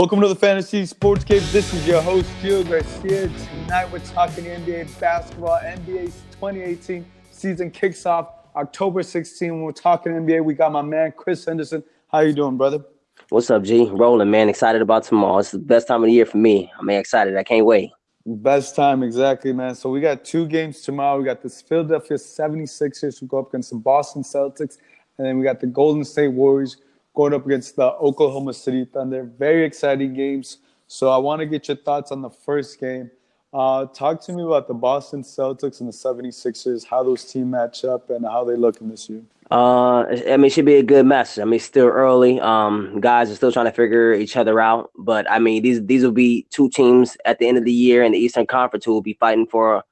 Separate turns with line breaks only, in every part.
Welcome to the Fantasy Sports Sportscape. This is your host, Gio Garcia. Tonight we're talking NBA basketball. NBA's 2018 season kicks off October 16. When we're talking NBA, we got my man Chrys Henderson. How you doing, brother?
What's up, G? Rolling, man. Excited about tomorrow. It's the best time of the year for me. I'm excited. I can't wait.
Best time, exactly, man. So we got two games tomorrow. We got this Philadelphia 76ers who go up against the Boston Celtics, and then we got the Golden State Warriors going up against the Oklahoma City Thunder. Very exciting games. So I want to get your thoughts on the first game. Uh, talk to me about the Boston Celtics and the 76ers, how those teams match up and how they look in this year.
Uh, I mean, it should be a good match. I mean, still early. Um, guys are still trying to figure each other out. But I mean, these these will be two teams at the end of the year in the Eastern Conference who will be fighting for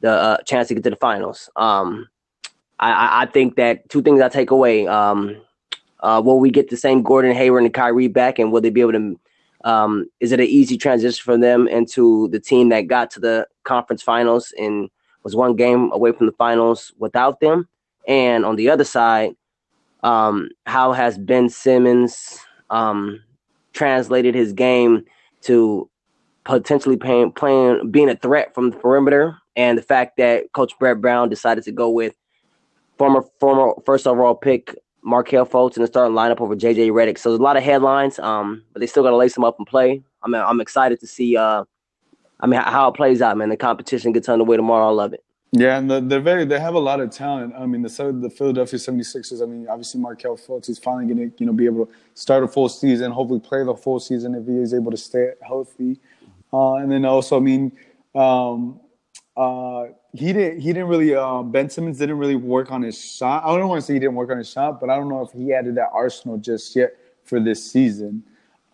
the uh, chance to get to the finals. Um, I, I think that two things I take away. Um, uh, will we get the same Gordon Hayward and Kyrie back, and will they be able to? Um, is it an easy transition for them into the team that got to the conference finals and was one game away from the finals without them? And on the other side, um, how has Ben Simmons um, translated his game to potentially playing, playing, being a threat from the perimeter? And the fact that Coach Brett Brown decided to go with former former first overall pick Markelle Fultz in the starting lineup over JJ Redick. So there's a lot of headlines, um, but they still got to lace them up and play. I mean, I'm excited to see. Uh, I mean, how it plays out, man. The competition gets underway tomorrow. I love it.
Yeah, and the, they're very they have a lot of talent. I mean, the the Philadelphia 76ers, I mean, obviously Markelle Fultz is finally going to, you know, be able to start a full season, hopefully play the full season if he is able to stay healthy. Uh, and then also, I mean, um, uh, he didn't he didn't really uh, Ben Simmons didn't really work on his shot. I don't want to say he didn't work on his shot, but I don't know if he added that arsenal just yet for this season.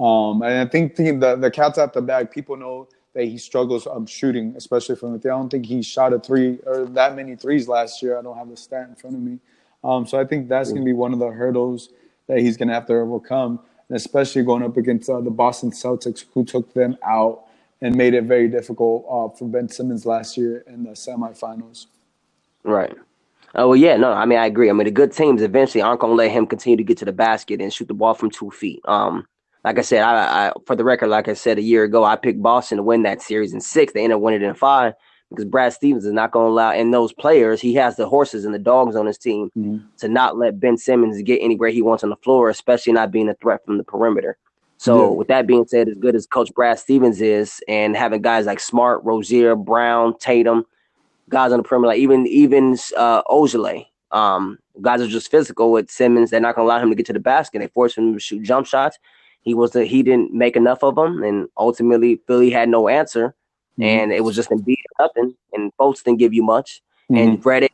Um, and I think the, the the cat's out the bag. People know that he struggles um, shooting, especially from the three. I don't think he shot a three or that many threes last year. I don't have the stat in front of me. Um, so I think that's going to be one of the hurdles that he's going to have to overcome, and especially going up against uh, the Boston Celtics, who took them out and made it very difficult uh, for Ben Simmons last year in the semifinals.
Right. Oh well, yeah, no, I mean I agree. I mean the good teams eventually aren't going to let him continue to get to the basket and shoot the ball from two feet. Um, like I said, I, I, for the record, like I said a year ago, I picked Boston to win that series in six. They ended up winning it in five because Brad Stevens is not going to allow, and those players, he has the horses and the dogs on his team mm-hmm. to not let Ben Simmons get anywhere he wants on the floor, especially not being a threat from the perimeter. So, yeah. with that being said, as good as Coach Brad Stevens is, and having guys like Smart, Rozier, Brown, Tatum, guys on the perimeter, like even even uh, um, guys are just physical with Simmons. They're not going to allow him to get to the basket. They force him to shoot jump shots he was the, he didn't make enough of them, and ultimately Philly had no answer, mm-hmm. and it was just Embiid nothing, and Fultz didn't give you much. Mm-hmm. And Redick,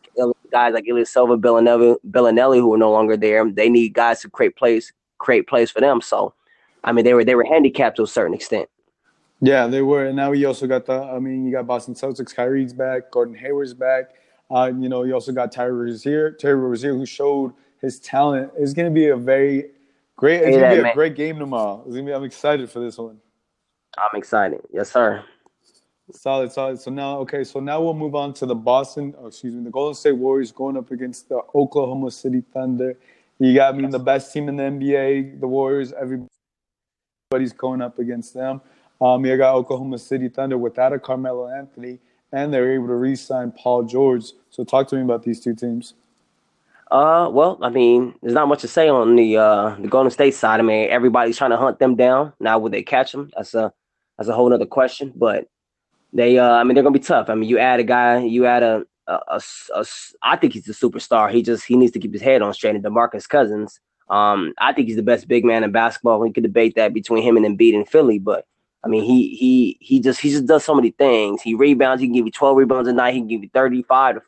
guys like Ilyasova, Belinelli, Belinelli, who are no longer there, they need guys to create plays, create plays for them. So, I mean, they were they were handicapped to a certain extent.
Yeah, they were. And now we also got the. I mean, you got Boston Celtics. Kyrie's back. Gordon Hayward's back. Uh, you know, you also got Terry Rozier. Terry Rozier, who showed his talent, is going to be a very Great. It's gonna be a great game tomorrow. It's gonna be, I'm excited for this one.
I'm excited. Yes, sir.
Solid, solid. So now, okay, so now we'll move on to the Boston, oh, excuse me, the Golden State Warriors going up against the Oklahoma City Thunder. You got I me mean, the best team in the NBA, the Warriors. Everybody's going up against them. Um, you got Oklahoma City Thunder without a Carmelo Anthony, and they're able to re-sign Paul George. So talk to me about these two teams.
Uh, well, I mean, there's not much to say on the uh the Golden State side. I mean, everybody's trying to hunt them down. Now, will they catch them? That's a that's a whole other question. But they, uh, I mean, they're gonna be tough. I mean, you add a guy, you add a, a, a, a I think he's a superstar. He just he needs to keep his head on straight. And DeMarcus Cousins, um, I think he's the best big man in basketball. We could debate that between him and Embiid in Philly, but I mean, he he he just he just does so many things. He rebounds. He can give you 12 rebounds a night. He can give you 35 to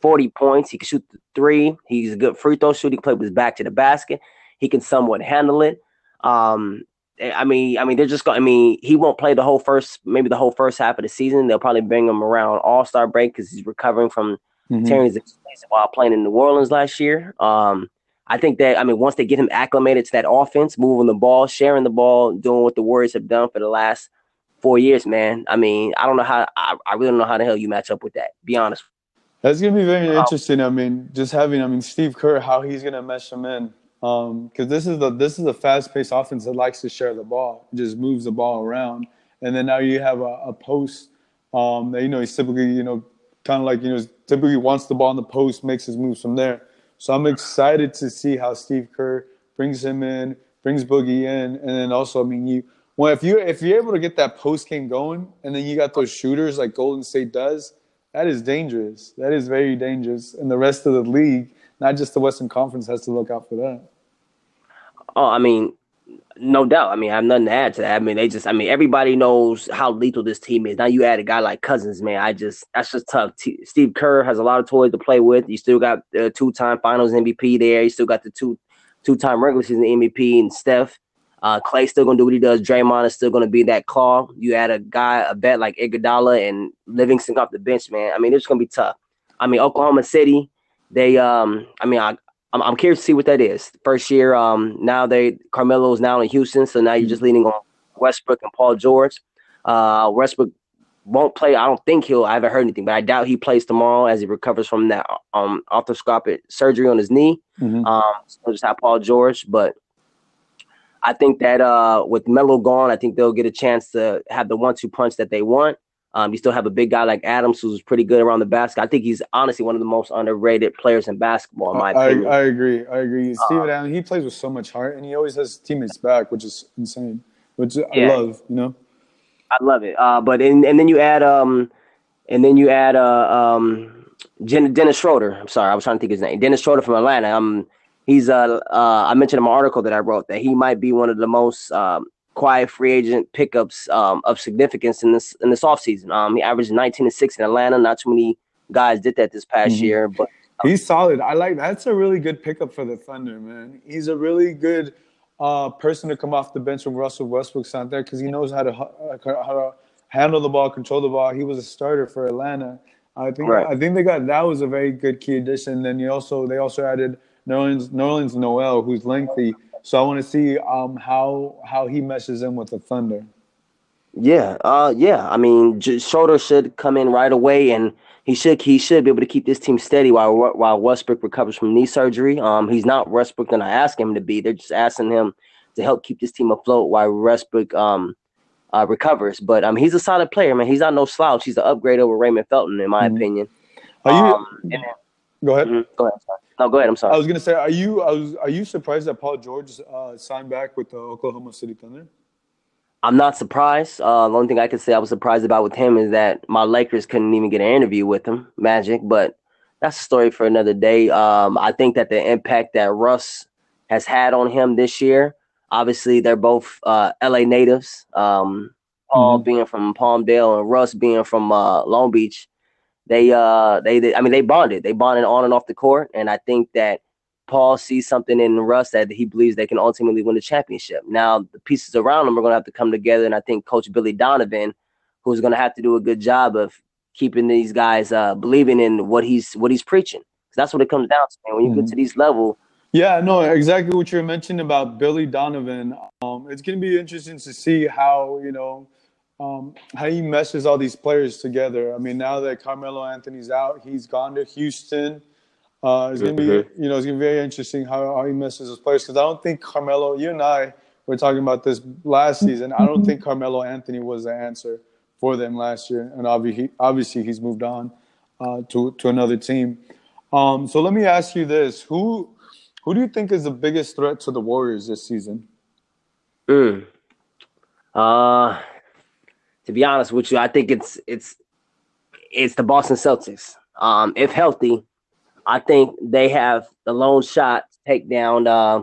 40 points. He can shoot the three. He's a good free throw shooter. He can play with his back to the basket. He can somewhat handle it. Um, I mean, I mean, they're just going. I mean, he won't play the whole first, maybe the whole first half of the season. They'll probably bring him around All Star break because he's recovering from mm-hmm. tearing his while playing in New Orleans last year. Um, I think that I mean, once they get him acclimated to that offense, moving the ball, sharing the ball, doing what the Warriors have done for the last four years, man. I mean, I don't know how. I, I really don't know how the hell you match up with that. Be honest.
That's gonna be very interesting. I mean, just having, I mean, Steve Kerr, how he's gonna mesh him in. because um, this is the this is a fast paced offense that likes to share the ball, just moves the ball around, and then now you have a, a post um, that you know he's typically you know kind of like you know typically wants the ball in the post, makes his moves from there. So I'm excited to see how Steve Kerr brings him in, brings Boogie in, and then also I mean you well if you if you're able to get that post game going, and then you got those shooters like Golden State does, that is dangerous. That is very dangerous, and the rest of the league, not just the Western Conference, has to look out for that.
Oh, I mean, no doubt. I mean, I have nothing to add to that. I mean, they just, I mean, everybody knows how lethal this team is. Now you add a guy like Cousins, man. I just, that's just tough. T- Steve Kerr has a lot of toys to play with. You still got the two-time Finals MVP there. You still got the two, two-time regular season MVP and Steph. Uh, Klay still gonna do what he does. Draymond is still gonna be that claw. You add a guy, a bet like Iguodala and Livingston off the bench, man. I mean, it's gonna be tough. I mean, Oklahoma City, they, um, I mean, I, I'm, I'm curious to see what that is. First year, um, now they Carmelo is now in Houston, so now you're just leaning on Westbrook and Paul George. Uh, Westbrook won't play. I don't think he'll. I haven't heard anything, but I doubt he plays tomorrow as he recovers from that um arthroscopic surgery on his knee. Mm-hmm. Um, so just have Paul George, but I think that uh with Melo gone, I think they'll get a chance to have the one-two punch that they want. Um, you still have a big guy like Adams who's pretty good around the basket. I think he's honestly one of the most underrated players in basketball, in my
I,
opinion.
I agree. I agree. Steven Adams, he plays with so much heart, and he always has teammates back, which is insane. Which yeah. I love, you know.
I love it. Uh, but in, and then you add um, and then you add uh um, Dennis Schroeder. I'm sorry, I was trying to think his name. Dennis Schroeder from Atlanta. Um, he's uh, uh I mentioned in my article that I wrote that he might be one of the most um quiet free agent pickups um, of significance in this in this offseason. Um, he averaged 19 and 6 in Atlanta. Not too many guys did that this past mm-hmm. year, but
um, he's solid. I like that's a really good pickup for the Thunder, man. He's a really good uh, person to come off the bench when Russell Westbrook's not there because he knows how to how to handle the ball, control the ball. He was a starter for Atlanta. I think right. I think they got that was a very good key addition. Then you also they also added Nerlens Nerlens Noel, who's lengthy so I want to see um, how how he meshes in with the Thunder.
Yeah, uh, yeah. I mean, Schroeder should come in right away, and he should he should be able to keep this team steady while while Westbrook recovers from knee surgery. Um, he's not Westbrook than I ask him to be. They're just asking him to help keep this team afloat while Westbrook um uh, recovers. But um, he's a solid player, man. He's not no slouch. He's an upgrade over Raymond Felton, in my mm-hmm. opinion.
Are you? Um, then, go ahead.
Mm-hmm, go ahead. Sorry. No, go ahead. I'm sorry.
I was gonna say, are you I was, are you surprised that Paul George uh, signed back with the Oklahoma City Thunder?
I'm not surprised. Uh, the only thing I could say I was surprised about with him is that my Lakers couldn't even get an interview with him, Magic. But that's a story for another day. Um, I think that the impact that Russ has had on him this year, obviously they're both uh, LA natives. Um, Paul mm-hmm. being from Palmdale and Russ being from uh, Long Beach they uh they, they I mean they bonded. They bonded on and off the court, and I think that Paul sees something in Russ that he believes they can ultimately win the championship. Now the pieces around them are going to have to come together, and I think Coach Billy Donovan, who's going to have to do a good job of keeping these guys uh, believing in what he's what he's preaching. That's what it comes down to, man. When you mm-hmm. get to these level.
Yeah, no, exactly what you're mentioning about Billy Donovan. Um, it's going to be interesting to see how you know um, how he meshes all these players together. I mean, now that Carmelo Anthony's out, he's gone to Houston. Uh, it's gonna be, mm-hmm. you know, it's gonna be very interesting how, how he meshes those players because I don't think Carmelo. You and I were talking about this last season. I don't think Carmelo Anthony was the answer for them last year, and obviously, obviously he's moved on uh, to to another team. Um, so let me ask you this: who who do you think is the biggest threat to the Warriors this season?
Mm. Uh to be honest with you, I think it's it's it's the Boston Celtics. Um, if healthy, I think they have the lone shot to take down uh,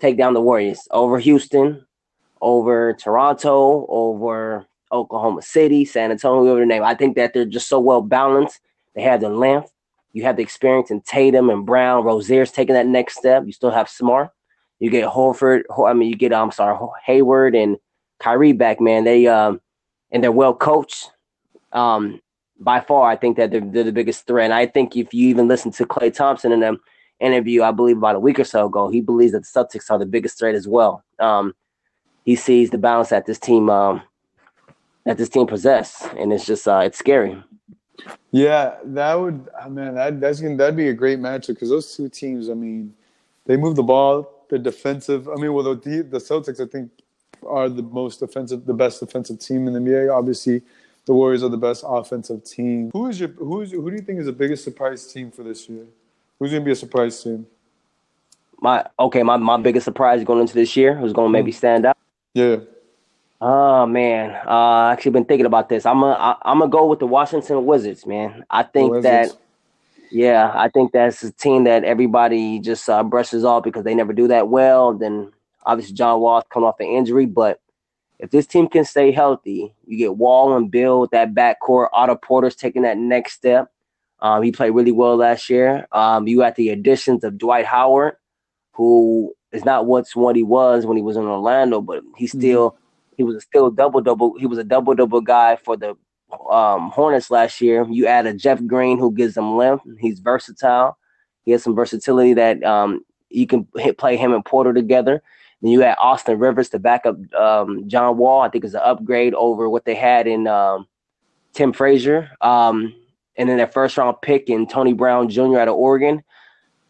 take down the Warriors over Houston, over Toronto, over Oklahoma City, San Antonio, whatever the name. I think that they're just so well balanced. They have the length. You have the experience in Tatum and Brown. Rozier's taking that next step. You still have Smart. You get Horford. I mean, you get I'm sorry, Hayward and Kyrie back. Man, they um and they're well coached. Um, by far, I think that they're, they're the biggest threat. And I think if you even listen to Klay Thompson in an interview, I believe about a week or so ago, he believes that the Celtics are the biggest threat as well. Um, he sees the balance that this team um, that this team possess, and it's just uh, it's scary.
Yeah, that would, man, that that's gonna that'd be a great matchup because those two teams, I mean, they move the ball the defensive. I mean, well, the the Celtics, I think, are the most offensive, the best defensive team in the NBA. Obviously, the Warriors are the best offensive team. Who is your who's who do you think is the biggest surprise team for this year? Who's gonna be a surprise team?
My okay, my, my biggest surprise going into this year who's gonna maybe stand out.
Yeah.
Oh man, uh, I actually been thinking about this. I'm gonna I, I'm gonna go with the Washington Wizards, man. I think that yeah, I think that's a team that everybody just uh, brushes off because they never do that well. Then obviously John Wall's coming off an injury, but if this team can stay healthy, you get Wall and Beal with that backcourt. Otto Porter's taking that next step. Um, he played really well last year. Um, you had the additions of Dwight Howard, who is not what's what he was when he was in Orlando, but he mm-hmm. still mm-hmm. he was still double double. He was a double double guy for the um, Hornets last year. You add a Jeff Green who gives them length. He's versatile. He has some versatility that um, you can hit, play him and Porter together. Then you had Austin Rivers to back up um, John Wall. I think it's an upgrade over what they had in um, Tim Frazier. Um, and then their first round pick in Troy Brown Jr. out of Oregon.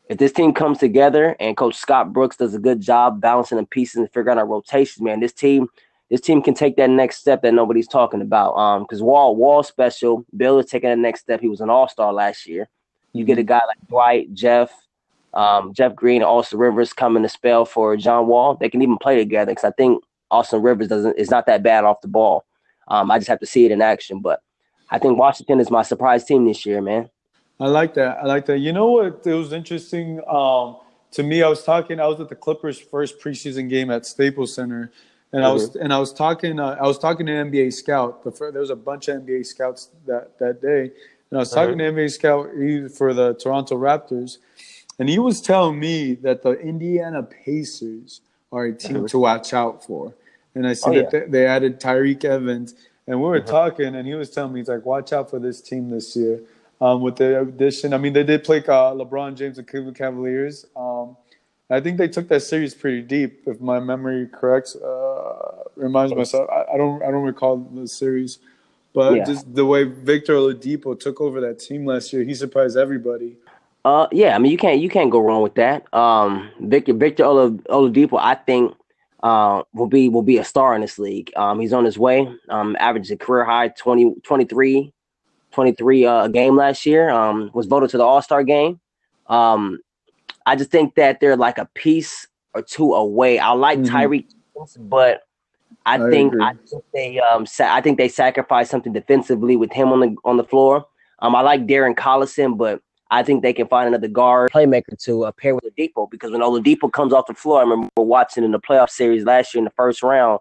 If this team comes together and Coach Scott Brooks does a good job balancing the pieces and figuring out rotations, man, this team this team can take that next step that nobody's talking about. Um, because Wall Wall special, Beal is taking the next step. He was an All Star last year. You get a guy like Dwight, Jeff, um, Jeff Green, and Austin Rivers coming to spell for John Wall. They can even play together because I think Austin Rivers doesn't is not that bad off the ball. Um, I just have to see it in action, but I think Washington is my surprise team this year, man.
I like that. I like that. You know what? It was interesting. Um, to me, I was talking. I was at the Clippers' first preseason game at Staples Center, and mm-hmm. I was and I was talking. Uh, I was talking to an NBA scout. The, there was a bunch of NBA scouts that that day, and I was talking mm-hmm. to NBA scout for the Toronto Raptors, and he was telling me that the Indiana Pacers are a team mm-hmm. to watch out for. And I see oh, that yeah. they, they, added Tyreke Evans, and we were mm-hmm. talking, and he was telling me he's like, watch out for this team this year. Um, with the addition, I mean, they did play uh, LeBron James and Cleveland Cavaliers. Um, I think they took that series pretty deep, if my memory corrects. Uh, reminds myself, I, I, don't, I don't recall the series, but yeah. just the way Victor Oladipo took over that team last year, he surprised everybody.
Uh, yeah, I mean, you can't, you can't go wrong with that. Um, Victor, Victor Oladipo, I think, uh, will be will be a star in this league. Um, he's on his way. Um, averaged a career high 20, 23, 23 uh, game last year. Um, was voted to the All Star game. Um, I just think that they're like a piece or two away. I like mm-hmm. Tyreke, but I, I think agree. I think they um sa- I think they sacrificed something defensively with him on the on the floor. Um, I like Darren Collison, but I think they can find another guard playmaker to uh, pair with Oladipo because when Oladipo comes off the floor, I remember watching in the playoff series last year in the first round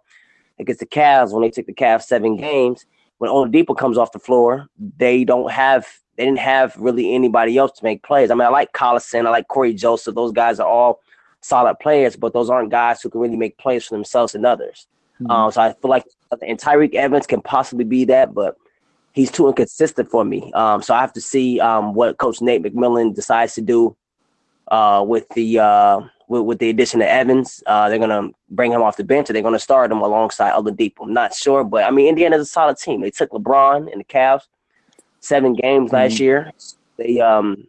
against the Cavs when they took the Cavs seven games. When Oladipo comes off the floor, they don't have they didn't have really anybody else to make plays. I mean, I like Collison, I like Cory Joseph. Those guys are all solid players, but those aren't guys who can really make plays for themselves and others. Mm-hmm. Um, so I feel like and Tyreke Evans can possibly be that, but he's too inconsistent for me. Um, so I have to see um, what Coach Nate McMillan decides to do uh, with the uh, with, with, the addition of Evans. Uh, they're gonna bring him off the bench, or they're gonna start him alongside Oladipo. I'm not sure, but I mean, Indiana's a solid team. They took LeBron and the Cavs seven games mm-hmm. last year. They um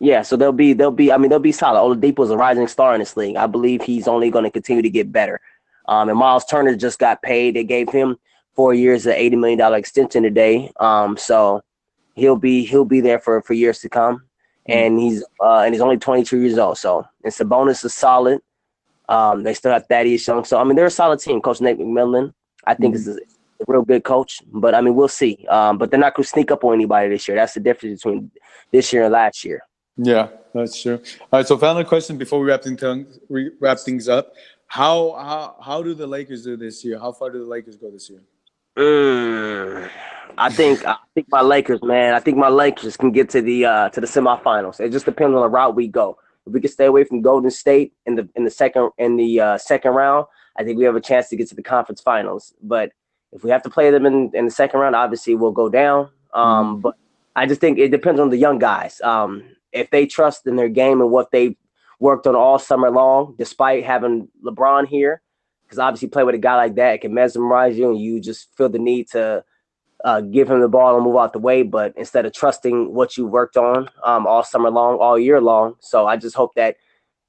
yeah, so they'll be they'll be I mean they'll be solid. Oladipo is a rising star in this league. I believe he's only going to continue to get better. Um, and Miles Turner just got paid. They gave him four years, an eighty million dollar extension today. Um, so he'll be he'll be there for for years to come. Mm-hmm. And he's uh, and he's only twenty two years old. So and Sabonis is solid. Um, they still have Thaddeus Young. So I mean they're a solid team. Coach Nate McMillan, I think mm-hmm. is a real good coach. But I mean we'll see. Um, but they're not going to sneak up on anybody this year. That's the difference between this year and last year.
Yeah, that's true. All right. So final question before we wrap things wrap things up. How how how do the Lakers do this year? How far do the Lakers go this year?
Mm, I think I think my Lakers, man. I think my Lakers can get to the uh, to the semifinals. It just depends on the route we go. If we can stay away from Golden State in the in the second in the uh, second round, I think we have a chance to get to the conference finals. But if we have to play them in, in the second round, obviously we'll go down. Um, mm But I just think it depends on the young guys. Um, if they trust in their game and what they worked on all summer long, despite having LeBron here, because obviously play with a guy like that, can mesmerize you, and you just feel the need to uh, give him the ball and move out the way. But instead of trusting what you worked on um, all summer long, all year long, so I just hope that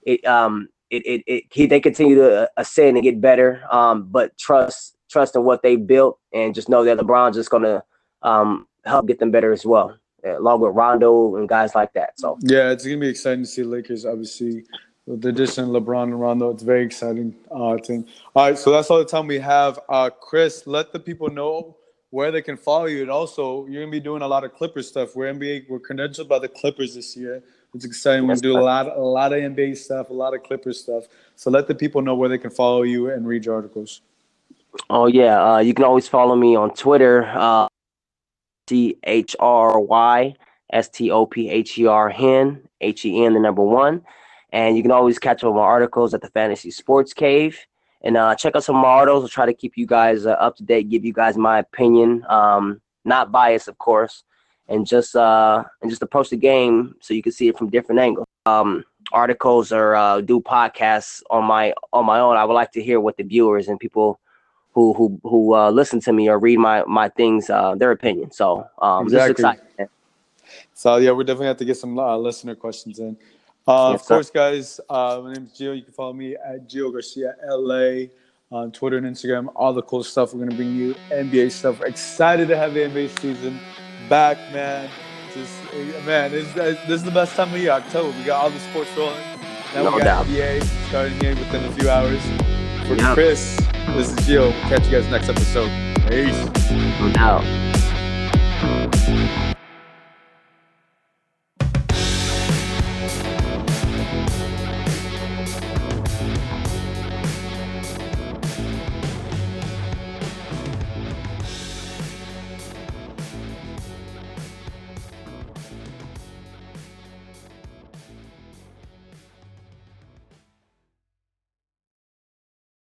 it um, it it, it he, they continue to ascend and get better. Um, but trust trust in what they built and just know that LeBron's just gonna um help get them better as well, along with Rondo and guys like that. So
yeah, it's gonna be exciting to see Lakers obviously with the addition of LeBron and Rondo. It's very exciting uh, thing. All right, so that's all the time we have. Uh, Chrys, let the people know where they can follow you, and also you're gonna be doing a lot of Clippers stuff. We're NBA, we're credentialed by the Clippers this year. It's exciting. We do a lot, a lot of NBA stuff, a lot of Clippers stuff. So let the people know where they can follow you and read your articles.
Oh yeah, uh, you can always follow me on Twitter. Uh, C H R Y S T O P H E R Hen H E N the number one. And you can always catch up my articles at the Fantasy Sports Cave. And uh, check out some of my articles. I'll try to keep you guys uh, up to date, give you guys my opinion. Um, not biased, of course, and just uh, and just approach the game so you can see it from different angles. Um, articles or uh, do podcasts on my on my own. I would like to hear what the viewers and people who who who uh, listen to me or read my my things uh, their opinion. So um, exactly. just excited.
So yeah, we definitely have to get some uh, listener questions in. Uh, yes, of course, sir. guys. Uh, my name is Gio. You can follow me at Gio Garcia LA on Twitter and Instagram. All the cool stuff. We're gonna bring you NBA stuff. Excited to have the NBA season back, man. Just man, this, this is the best time of year. October. We got all the sports rolling. Now no we got doubt. NBA starting here within a few hours. For yep. Chrys, this is Gio. Catch you guys next episode. Peace.
No doubt.